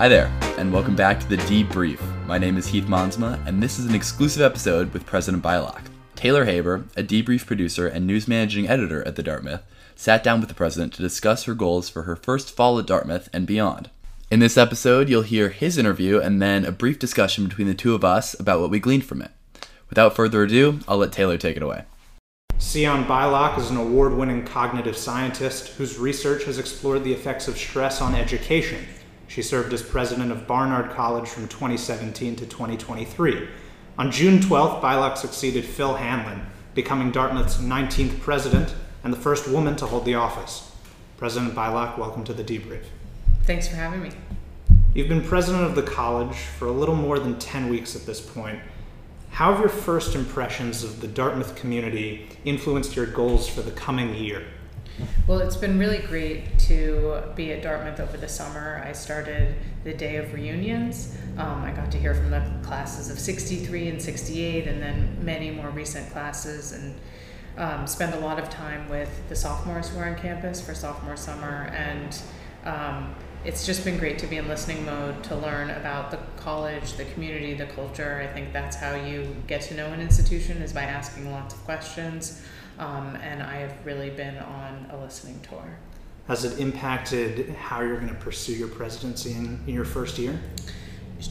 Hi there, and welcome back to the D-Brief. My name is Heath Monsma, and this is an exclusive episode with President Beilock. Taylor Haber, a D-Brief producer and news managing editor at the Dartmouth, sat down with the president to discuss her goals for her first fall at Dartmouth and beyond. In this episode, you'll hear his interview and then a brief discussion between the two of us about what we gleaned from it. Without further ado, I'll let Taylor take it away. Sian Beilock is an award winning cognitive scientist whose research has explored the effects of stress on education. She served as president of Barnard College from 2017 to 2023. On June 12th, Beilock succeeded Phil Hanlon, becoming Dartmouth's 19th president and the first woman to hold the office. President Beilock, welcome to the D-Brief. Thanks for having me. You've been president of the college for a little more than 10 weeks at this point. How have your first impressions of the Dartmouth community influenced your goals for the coming year? Well, it's been really great to be at Dartmouth over the summer. I started the day of reunions. Um, I got to hear from the classes of 63 and 68, and then many more recent classes, and um, spend a lot of time with the sophomores who are on campus for sophomore summer. And um, it's just been great to be in listening mode to learn about the college, the community, the culture. I think that's how you get to know an institution is by asking lots of questions. Um, and I have really been on a listening tour. Has it impacted how you're going to pursue your presidency in, in your first year?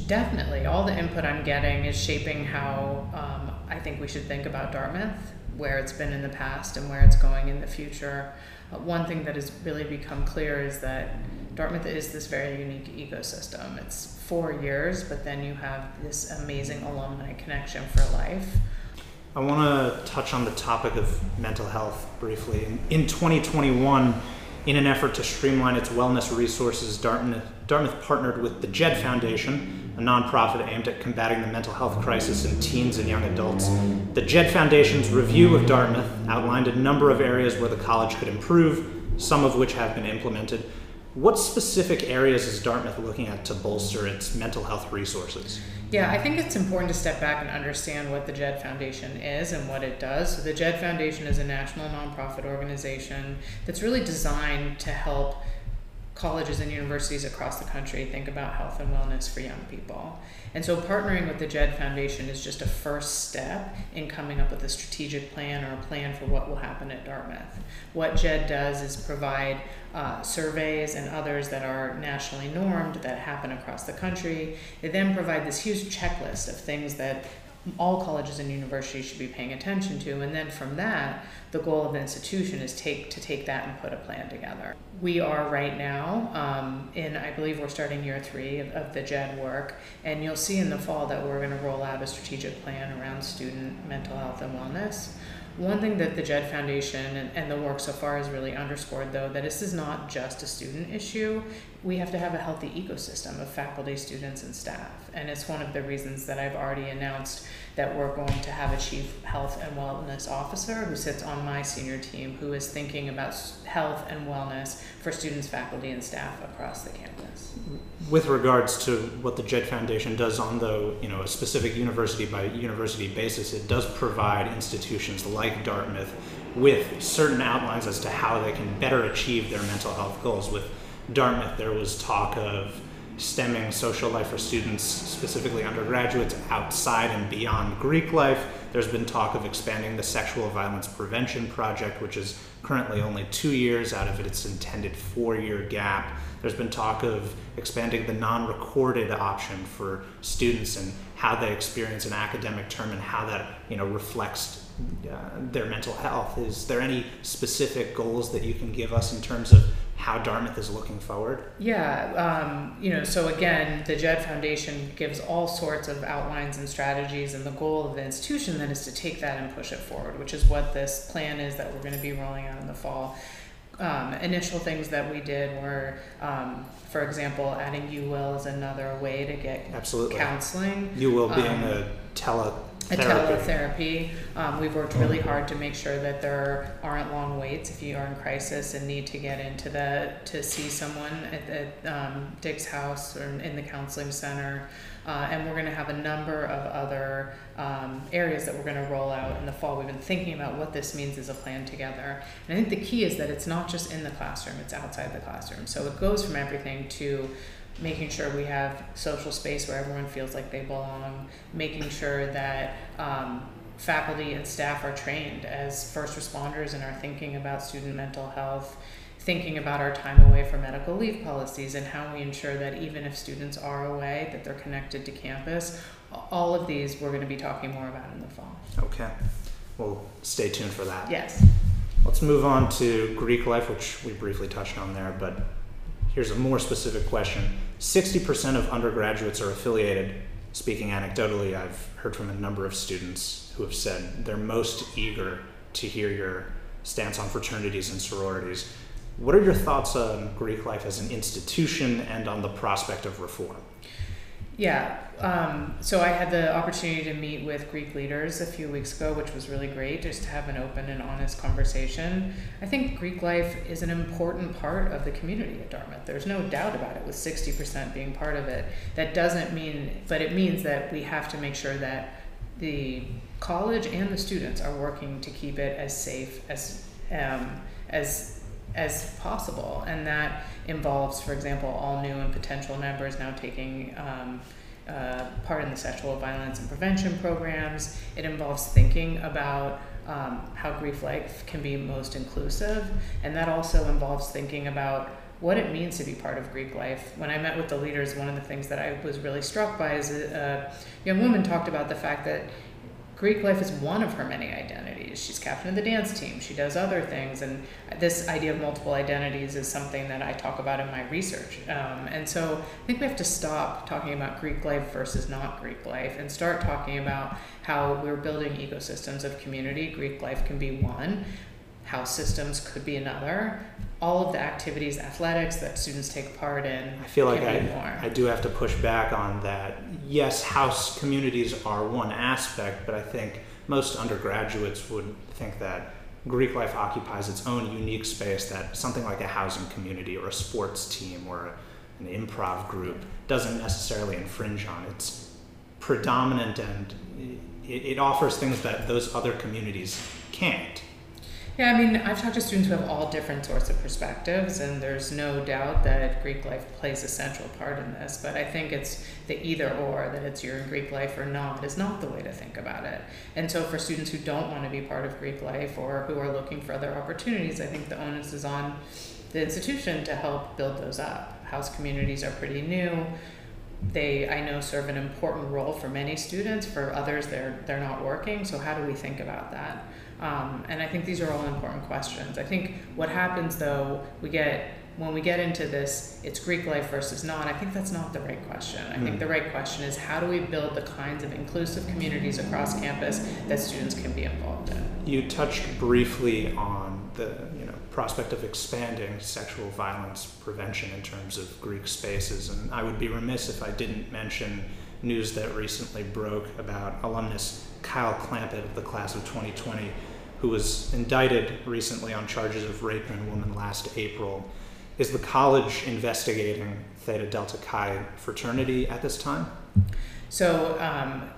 Definitely. All the input I'm getting is shaping how um, I think we should think about Dartmouth, where it's been in the past and where it's going in the future. Uh, one thing that has really become clear is that Dartmouth is this very unique ecosystem. It's four years, but then you have this amazing alumni connection for life. I want to touch on the topic of mental health briefly. In, 2021, in an effort to streamline its wellness resources, Dartmouth, Dartmouth partnered with the JED Foundation, a nonprofit aimed at combating the mental health crisis in teens and young adults. The JED Foundation's review of Dartmouth outlined a number of areas where the college could improve, some of which have been implemented. What specific areas is Dartmouth looking at to bolster its mental health resources? Yeah, I think it's important to step back and understand what the JED Foundation is and what it does. So, the JED Foundation is a national nonprofit organization that's really designed to help colleges and universities across the country think about health and wellness for young people. And so, partnering with the JED Foundation is just a first step in coming up with a strategic plan or a plan for what will happen at Dartmouth. What JED does is provide uh, surveys and others that are nationally normed that happen across the country. They then provide this huge checklist of things that all colleges and universities should be paying attention to. And then from that, the goal of the institution is take to take that and put a plan together. We are right now um, in, I believe we're starting year three of, of the JED work, and you'll see in the fall that we're going to roll out a strategic plan around student mental health and wellness. One thing that the JED Foundation and, and, the work so far has really underscored, though, that this is not just a student issue. We have to have a healthy ecosystem of faculty, students, and staff. And it's one of the reasons that I've already announced that we're going to have a chief health and wellness officer who sits on my senior team who is thinking about health and wellness for students, faculty, and staff across the campus. With regards to what the JED Foundation does on the you know a specific university by university basis, it does provide institutions like Dartmouth with certain outlines as to how they can better achieve their mental health goals. With Dartmouth, there was talk of stemming social life for students, specifically undergraduates, outside and beyond Greek life. There's been talk of expanding the Sexual Violence Prevention Project, which is currently only two years out of its intended four year gap. There's been talk of expanding the non recorded option for students and how they experience an academic term and how that you know reflects uh, their mental health. Is there any specific goals that you can give us in terms of how Dartmouth is looking forward? Yeah, um, you know, so again, the JED Foundation gives all sorts of outlines and strategies, and the goal of the institution then is to take that and push it forward, which is what this plan is that we're going to be rolling out in the fall. Um, initial things that we did were, um, for example, adding Uwill is another way to get Absolutely. counseling. Uwill being um, a tele a teletherapy. Um, we've worked really hard to make sure that there aren't long waits if you are in crisis and need to get into the to see someone at the um, Dick's house or in the counseling center. Uh, and we're going to have a number of other um, areas that we're going to roll out in the fall. We've been thinking about what this means as a plan together. And I think the key is that it's not just in the classroom, it's outside the classroom. So it goes from everything to making sure we have social space where everyone feels like they belong, making sure that um, faculty and staff are trained as first responders and are thinking about student mental health, thinking about our time away for medical leave policies and how we ensure that even if students are away, that they're connected to campus. All of these we're going to be talking more about in the fall. Okay. Well, stay tuned for that. Yes. Let's move on to Greek life, which we briefly touched on there, but here's a more specific question. 60% of undergraduates are affiliated. Speaking anecdotally, I've heard from a number of students who have said they're most eager to hear your stance on fraternities and sororities. What are your thoughts on Greek life as an institution and on the prospect of reform? Yeah, um, so I had the opportunity to meet with Greek leaders a few weeks ago, which was really great, just to have an open and honest conversation. I think Greek life is an important part of the community at Dartmouth. There's no doubt about it, with 60% being part of it. That doesn't mean, but it means that we have to make sure that the college and the students are working to keep it as safe as um, as as possible, and that involves, for example, all new and potential members now taking um, uh, part in the sexual violence and prevention programs. It involves thinking about um, how Greek life can be most inclusive, and that also involves thinking about what it means to be part of Greek life. When I met with the leaders, one of the things that I was really struck by is a, a young woman talked about the fact that Greek life is one of her many identities. She's captain of the dance team. She does other things, and this idea of multiple identities is something that I talk about in my research. Um, and so I think we have to stop talking about Greek life versus not Greek life and start talking about how we're building ecosystems of community. Greek life can be one, house systems could be another. All of the activities, athletics that students take part in. I feel like I. I do have to push back on that. Yes, house communities are one aspect, but I think most undergraduates would think that Greek life occupies its own unique space that something like a housing community or a sports team or an improv group doesn't necessarily infringe on. It's predominant and it, it offers things that those other communities can't. Yeah, I mean, I've talked to students who have all different sorts of perspectives, and there's no doubt that Greek life plays a central part in this. But I think it's the either or, that it's you're in Greek life or not, is not the way to think about it. And so, for students who don't want to be part of Greek life or who are looking for other opportunities, I think the onus is on the institution to help build those up. House communities are pretty new. They, I know, serve an important role for many students. For others, they're they're not working. So, how do we think about that? Um, and I think these are all important questions. I think what happens though, we get when we get into this, it's Greek life versus not. I think that's not the right question. I think Mm. the right question is how do we build the kinds of inclusive communities across campus that students can be involved in. You touched briefly on the you know prospect of expanding sexual violence prevention in terms of Greek spaces, and I would be remiss if I didn't mention news that recently broke about alumnus Kyle Clampett of the class of 2020, who was indicted recently on charges of raping a woman last April. Is the college investigating Theta Delta Chi fraternity at this time? So um,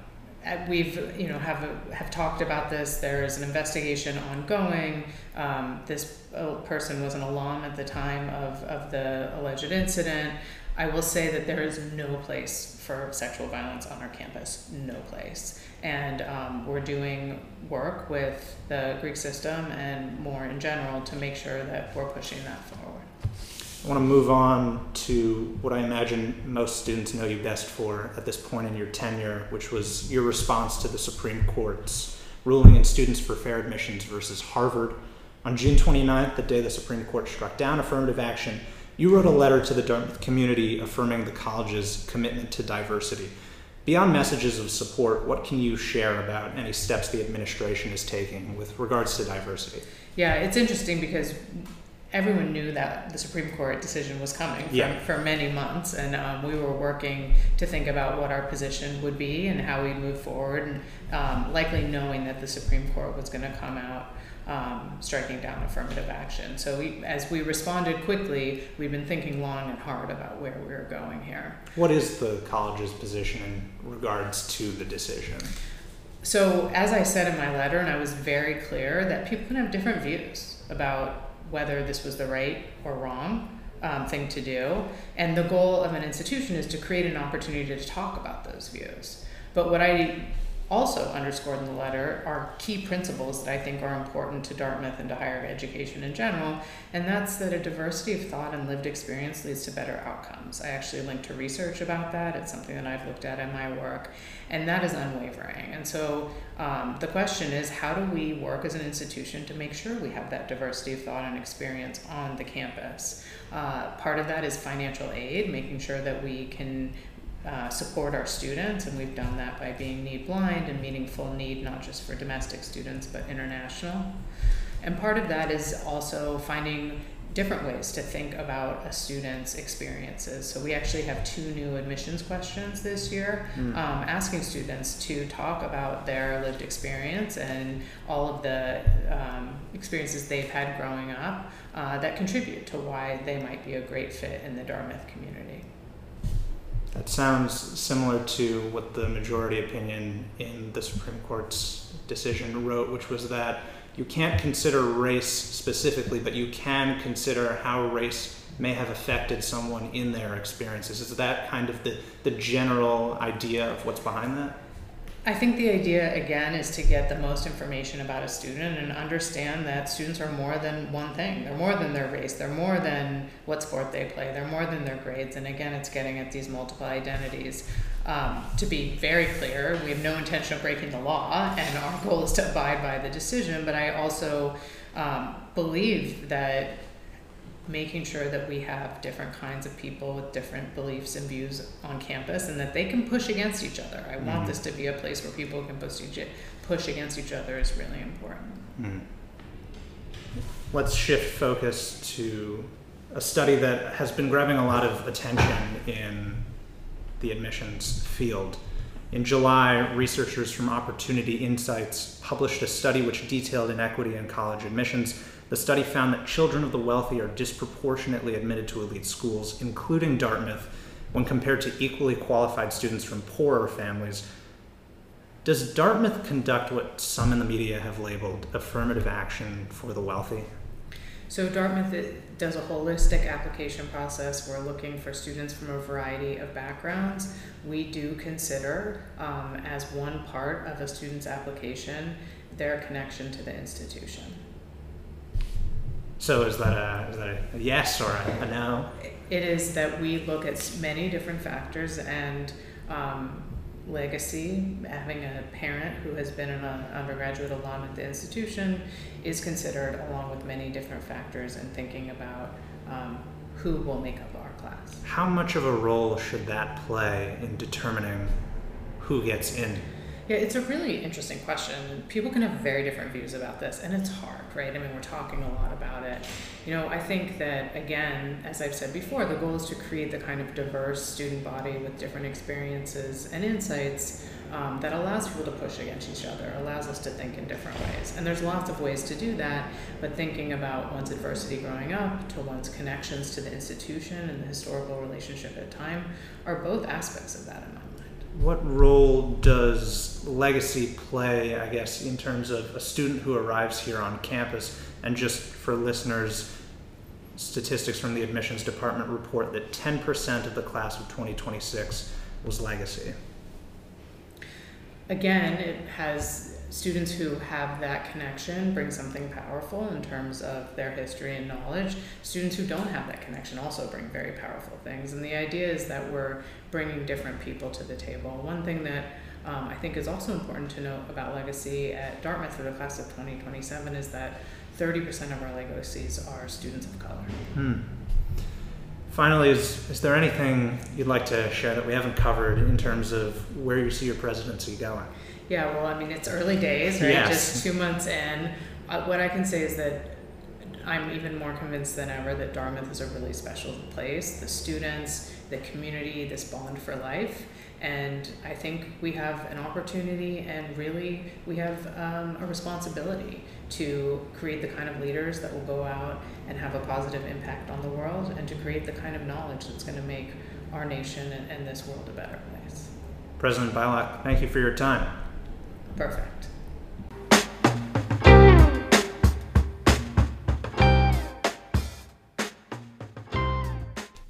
uh, we've you know have have talked about this. There is an investigation ongoing. Um, this uh, person was an alum at the time of, of the alleged incident. I will say that there is no place for sexual violence on our campus. No place. And um, we're doing work with the Greek system and more in general to make sure that we're pushing that forward. I want to move on to what I imagine most students know you best for at this point in your tenure, which was your response to the Supreme Court's ruling in Students for Fair Admissions versus Harvard. On June 29th, the day the Supreme Court struck down affirmative action, you wrote a letter to the Dartmouth community affirming the college's commitment to diversity. Beyond messages of support, what can you share about any steps the administration is taking with regards to diversity? Yeah, it's interesting because everyone knew that the Supreme Court decision was coming for, Yeah. for many months, and um, we were working to think about what our position would be and how we'd move forward, and um, likely knowing that the Supreme Court was going to come out um, striking down affirmative action. So we, as we responded quickly, we've been thinking long and hard about where we are going here. What is the college's position in regards to the decision? So, as I said in my letter, and I was very clear that people can have different views about whether this was the right or wrong. um, thing to do. And the goal of an institution is to create an opportunity to talk about those views. But what I also underscored in the letter are key principles that I think are important to Dartmouth and to higher education in general, and that's that a diversity of thought and lived experience leads to better outcomes. I actually linked to research about that. It's something that I've looked at in my work, and that is unwavering. And so um, the question is how do we work as an institution to make sure we have that diversity of thought and experience on the campus? Uh, part of that is financial aid, making sure that we can uh, support our students, and we've done that by being need blind and meeting full need, not just for domestic students, but international. And part of that is also finding different ways to think about a student's experiences. So we actually have two new admissions questions this year, mm. um, asking students to talk about their lived experience and all of the um, experiences they've had growing up uh, that contribute to why they might be a great fit in the Dartmouth community. That sounds similar to what the majority opinion in the Supreme Court's decision wrote, which was that you can't consider race specifically, but you can consider how race may have affected someone in their experiences. Is that kind of the, the general idea of what's behind that? I think the idea again is to get the most information about a student and understand that students are more than one thing. They're more than their race. They're more than what sport they play. They're more than their grades. And again, it's getting at these multiple identities. Um, to be very clear, we have no intention of breaking the law, and our goal is to abide by the decision. But I also um, believe that making sure that we have different kinds of people with different beliefs and views on campus and that they can push against each other. I mm-hmm. want this to be a place where people can push, each, push against each other is really important. Mm-hmm. Let's shift focus to a study that has been grabbing a lot of attention in the admissions field. In July, researchers from Opportunity Insights published a study which detailed inequity in college admissions the study found that children of the wealthy are disproportionately admitted to elite schools, including Dartmouth, when compared to equally qualified students from poorer families. Does Dartmouth conduct what some in the media have labeled affirmative action for the wealthy? So Dartmouth does a holistic application process. We're looking for students from a variety of backgrounds. We do consider, um, as one part of a student's application, their connection to the institution. So is that a, is that a yes or a, a no? It is that we look at many different factors and um, legacy, having a parent who has been an undergraduate alum at the institution is considered along with many different factors in thinking about um, who will make up our class. How much of a role should that play in determining who gets in? Yeah, it's a really interesting question. People can have very different views about this, and it's hard, right? I mean, we're talking a lot about it. You know, I think that, again, as I've said before, the goal is to create the kind of diverse student body with different experiences and insights um, that allows people to push against each other, allows us to think in different ways. And there's lots of ways to do that, but thinking about one's adversity growing up to one's connections to the institution and the historical relationship at time are both aspects of that in my what role does legacy play, I guess, in terms of a student who arrives here on campus? And just for listeners, statistics from the admissions department report that 10% of the class of 2026 was legacy. Again, it has students who have that connection bring something powerful in terms of their history and knowledge. Students who don't have that connection also bring very powerful things. And the idea is that we're bringing different people to the table. One thing that um, I think is also important to note about legacy at Dartmouth for the class of 2027 is that 30% of our legacies are students of color. Hmm. Finally, is, is there anything you'd like to share that we haven't covered in terms of where you see your presidency going? Yeah, well, I mean, it's early days, right? Yes. Just two months in. Uh, what I can say is that I'm even more convinced than ever that Dartmouth is a really special place. The students, the community, this bond for life. And I think we have an opportunity and really we have um, a responsibility to create the kind of leaders that will go out and have a positive impact on the world and to create the kind of knowledge that's going to make our nation and, and this world a better place. President Beilock, thank you for your time. Perfect.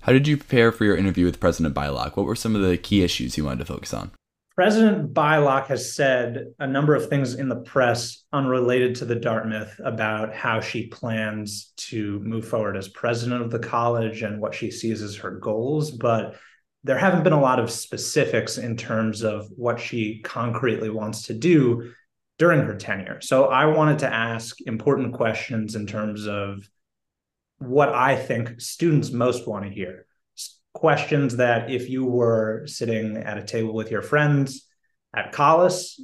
How did you prepare for your interview with President Beilock? What were some of the key issues you wanted to focus on? President Beilock has said a number of things in the press unrelated to the Dartmouth about how she plans to move forward as president of the college and what she sees as her goals. But there haven't been a lot of specifics in terms of what she concretely wants to do during her tenure. So I wanted to ask important questions in terms of what I think students most want to hear questions that if you were sitting at a table with your friends at Collis,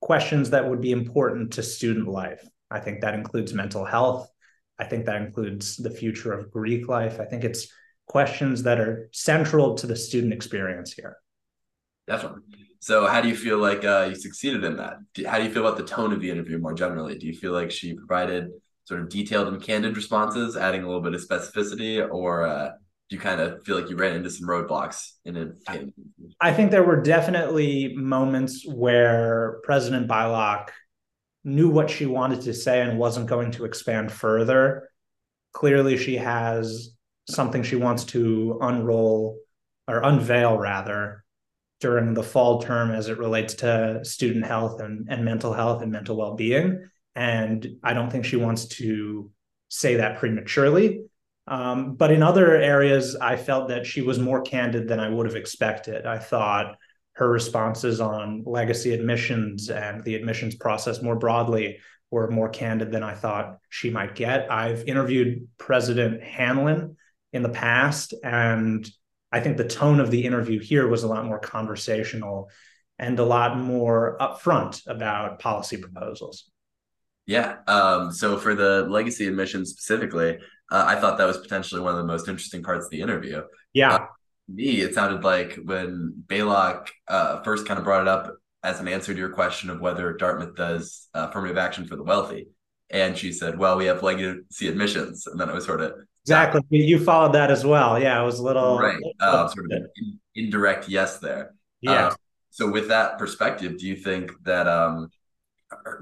questions that would be important to student life. I think that includes mental health. I think that includes the future of Greek life. I think it's questions that are central to the student experience here. Definitely. So, how do you feel like uh, you succeeded in that? How do you feel about the tone of the interview more generally? Do you feel like she provided sort of detailed and candid responses, adding a little bit of specificity, or uh, do you kind of feel like you ran into some roadblocks in it? I think there were definitely moments where President Beilock knew what she wanted to say and wasn't going to expand further. Clearly, she has something she wants to unroll or unveil rather during the fall term as it relates to student health and, and mental health and mental well-being. And I don't think she wants to say that prematurely. Um, but in other areas, I felt that she was more candid than I would have expected. I thought her responses on legacy admissions and the admissions process more broadly were more candid than I thought she might get. I've interviewed President Hanlon in the past, and I think the tone of the interview here was a lot more conversational and a lot more upfront about policy proposals. Yeah. Um, so for the legacy admissions specifically, uh, I thought that was potentially one of the most interesting parts of the interview. Yeah. Uh, me, it sounded like when Beilock uh, first kind of brought it up as an answer to your question of whether Dartmouth does uh, affirmative action for the wealthy. And she said, well, we have legacy admissions. And then it was sort of. Exactly. You followed that as well. Yeah. It was a little. Right. Uh, sort of an indirect yes there. Yeah. Uh, so with that perspective, do you think that um,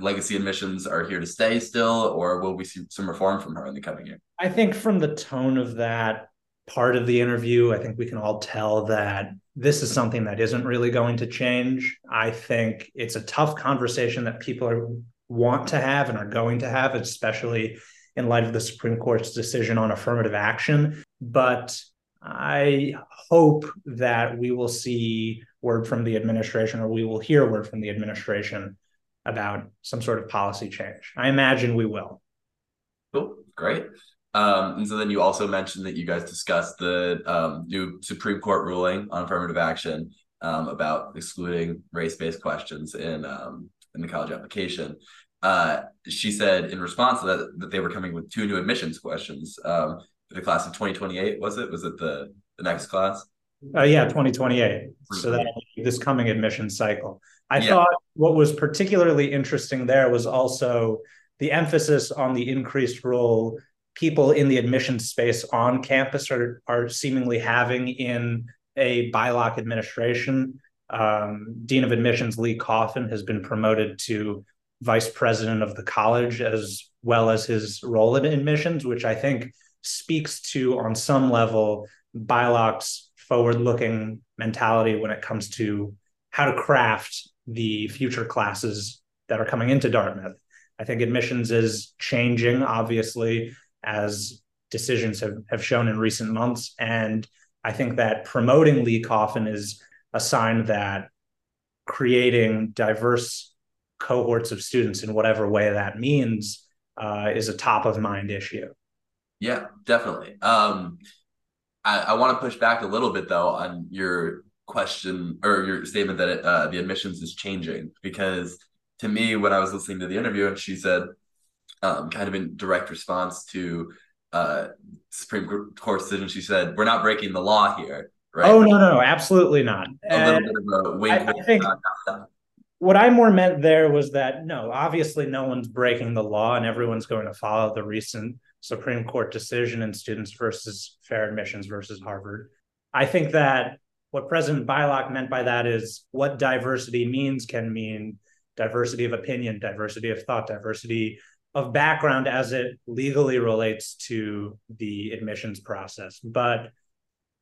legacy admissions are here to stay still, or will we see some reform from her in the coming year? I think from the tone of that part of the interview, I think we can all tell that this is something that isn't really going to change. I think it's a tough conversation that people are want to have and are going to have, especially in light of the Supreme Court's decision on affirmative action. But I hope that we will see word from the administration or we will hear word from the administration about some sort of policy change. I imagine we will. Cool, great. Um, and so then you also mentioned that you guys discussed the um, new Supreme Court ruling on affirmative action um, about excluding race-based questions in um, in the college application. Uh, she said in response to that that they were coming with two new admissions questions um, for the class of 2028. Was it? Was it the the next class? Uh, yeah, 2028. So that this coming admission cycle. I yeah. thought what was particularly interesting there was also the emphasis on the increased role people in the admissions space on campus are, are seemingly having in a Beilock administration. Um, Dean of Admissions Lee Coffin has been promoted to vice president of the college as well as his role in admissions, which I think speaks to, on some level, Beilock's forward looking mentality when it comes to how to craft the future classes that are coming into Dartmouth. I think admissions is changing, obviously, as decisions have, have shown in recent months. And I think that promoting Lee Coffin is a sign that creating diverse cohorts of students in whatever way that means uh, is a top of mind issue. Yeah, definitely. Um, I, I want to push back a little bit though on your question or your statement that it, uh, the admissions is changing because to me when I was listening to the interview and she said um, kind of in direct response to uh, Supreme Court decision she said we're not breaking the law here right oh no no absolutely not a little bit of a wink I, I think what I more meant there was that no obviously no one's breaking the law and everyone's going to follow the recent Supreme Court decision in students versus fair admissions versus Harvard I think that what President Beilock meant by that is what diversity means can mean diversity of opinion, diversity of thought, diversity of background as it legally relates to the admissions process. But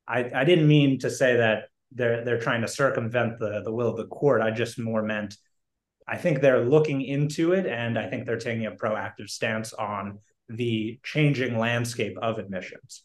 I, I didn't mean to say that they're they're trying to circumvent the the will of the court. I just more meant I think they're looking into it and I think they're taking a proactive stance on the changing landscape of admissions.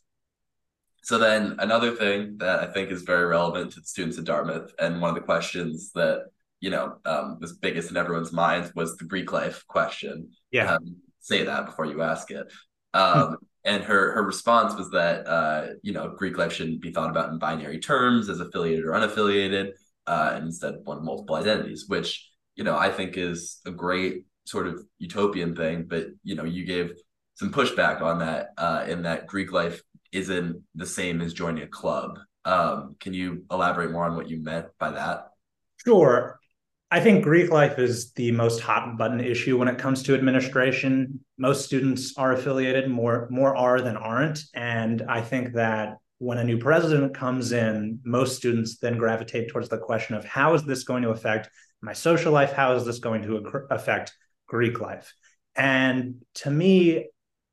So then another thing that I think is very relevant to the students at Dartmouth, and one of the questions that you know um, was biggest in everyone's minds was the Greek life question. Yeah, um, say that before you ask it. Um, and her her response was that uh, you know Greek life shouldn't be thought about in binary terms as affiliated or unaffiliated, uh, and instead one multiple identities, which you know I think is a great sort of utopian thing. But you know you gave some pushback on that uh, in that Greek life isn't the same as joining a club. Um, can you elaborate more on what you meant by that? Sure. I think Greek life is the most hot button issue when it comes to administration. Most students are affiliated, more more are than aren't, and I think that when a new president comes in, most students then gravitate towards the question of how is this going to affect my social life? How is this going to affect Greek life? And to me,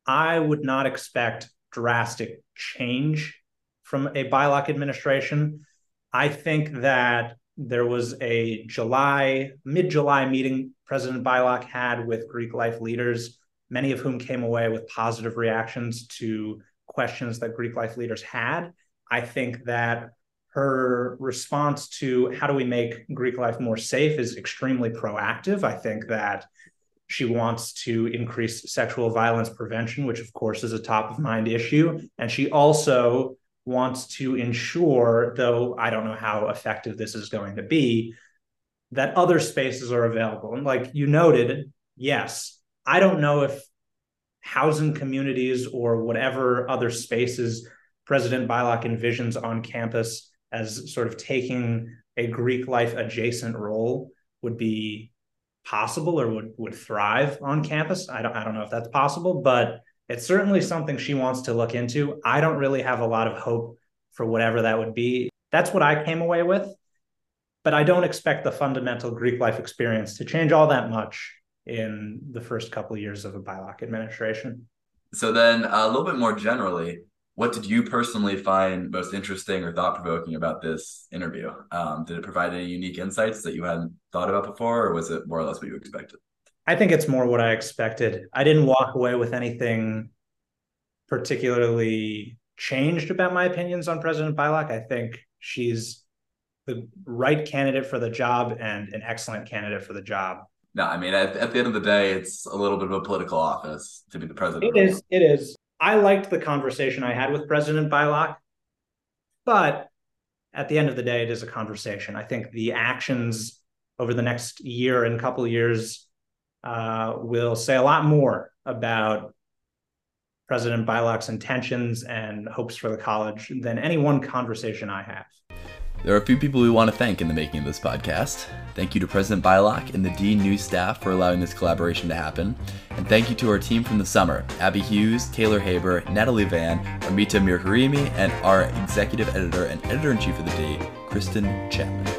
I would not expect drastic change from a Beilock administration. I think that there was a July, mid July meeting President Beilock had with Greek life leaders, many of whom came away with positive reactions to questions that Greek life leaders had. I think that her response to how do we make Greek life more safe is extremely proactive. I think that she wants to increase sexual violence prevention, which of course is a top of mind issue. And she also wants to ensure, though I don't know how effective this is going to be, that other spaces are available. And like you noted, yes, I don't know if housing communities or whatever other spaces President Beilock envisions on campus as sort of taking a Greek life adjacent role would be possible or would would thrive on campus. I don't I don't know if that's possible, but it's certainly something she wants to look into. I don't really have a lot of hope for whatever that would be. That's what I came away with. But I don't expect the fundamental Greek life experience to change all that much in the first couple of years of a Beilock administration. So then a little bit more generally, what did you personally find most interesting or thought provoking about this interview? Um, did it provide any unique insights that you hadn't thought about before, or was it more or less what you expected? I think it's more what I expected. I didn't walk away with anything particularly changed about my opinions on President Beilock. I think she's the right candidate for the job and an excellent candidate for the job. No, I mean, at, at the end of the day, it's a little bit of a political office to be the president. It is. It is. I liked the conversation I had with President Beilock, but at the end of the day, it is a conversation. I think the actions over the next year and couple of years uh, will say a lot more about President Beilock's intentions and hopes for the college than any one conversation I have. There are a few people we want to thank in the making of this podcast. Thank you to President Beilock and the Dean News staff for allowing this collaboration to happen. And thank you to our team from the summer Abby Hughes, Taylor Haber, Natalie Van, Amita Mirkarimi, and our executive editor and editor in chief of the day, Kristen Chapman.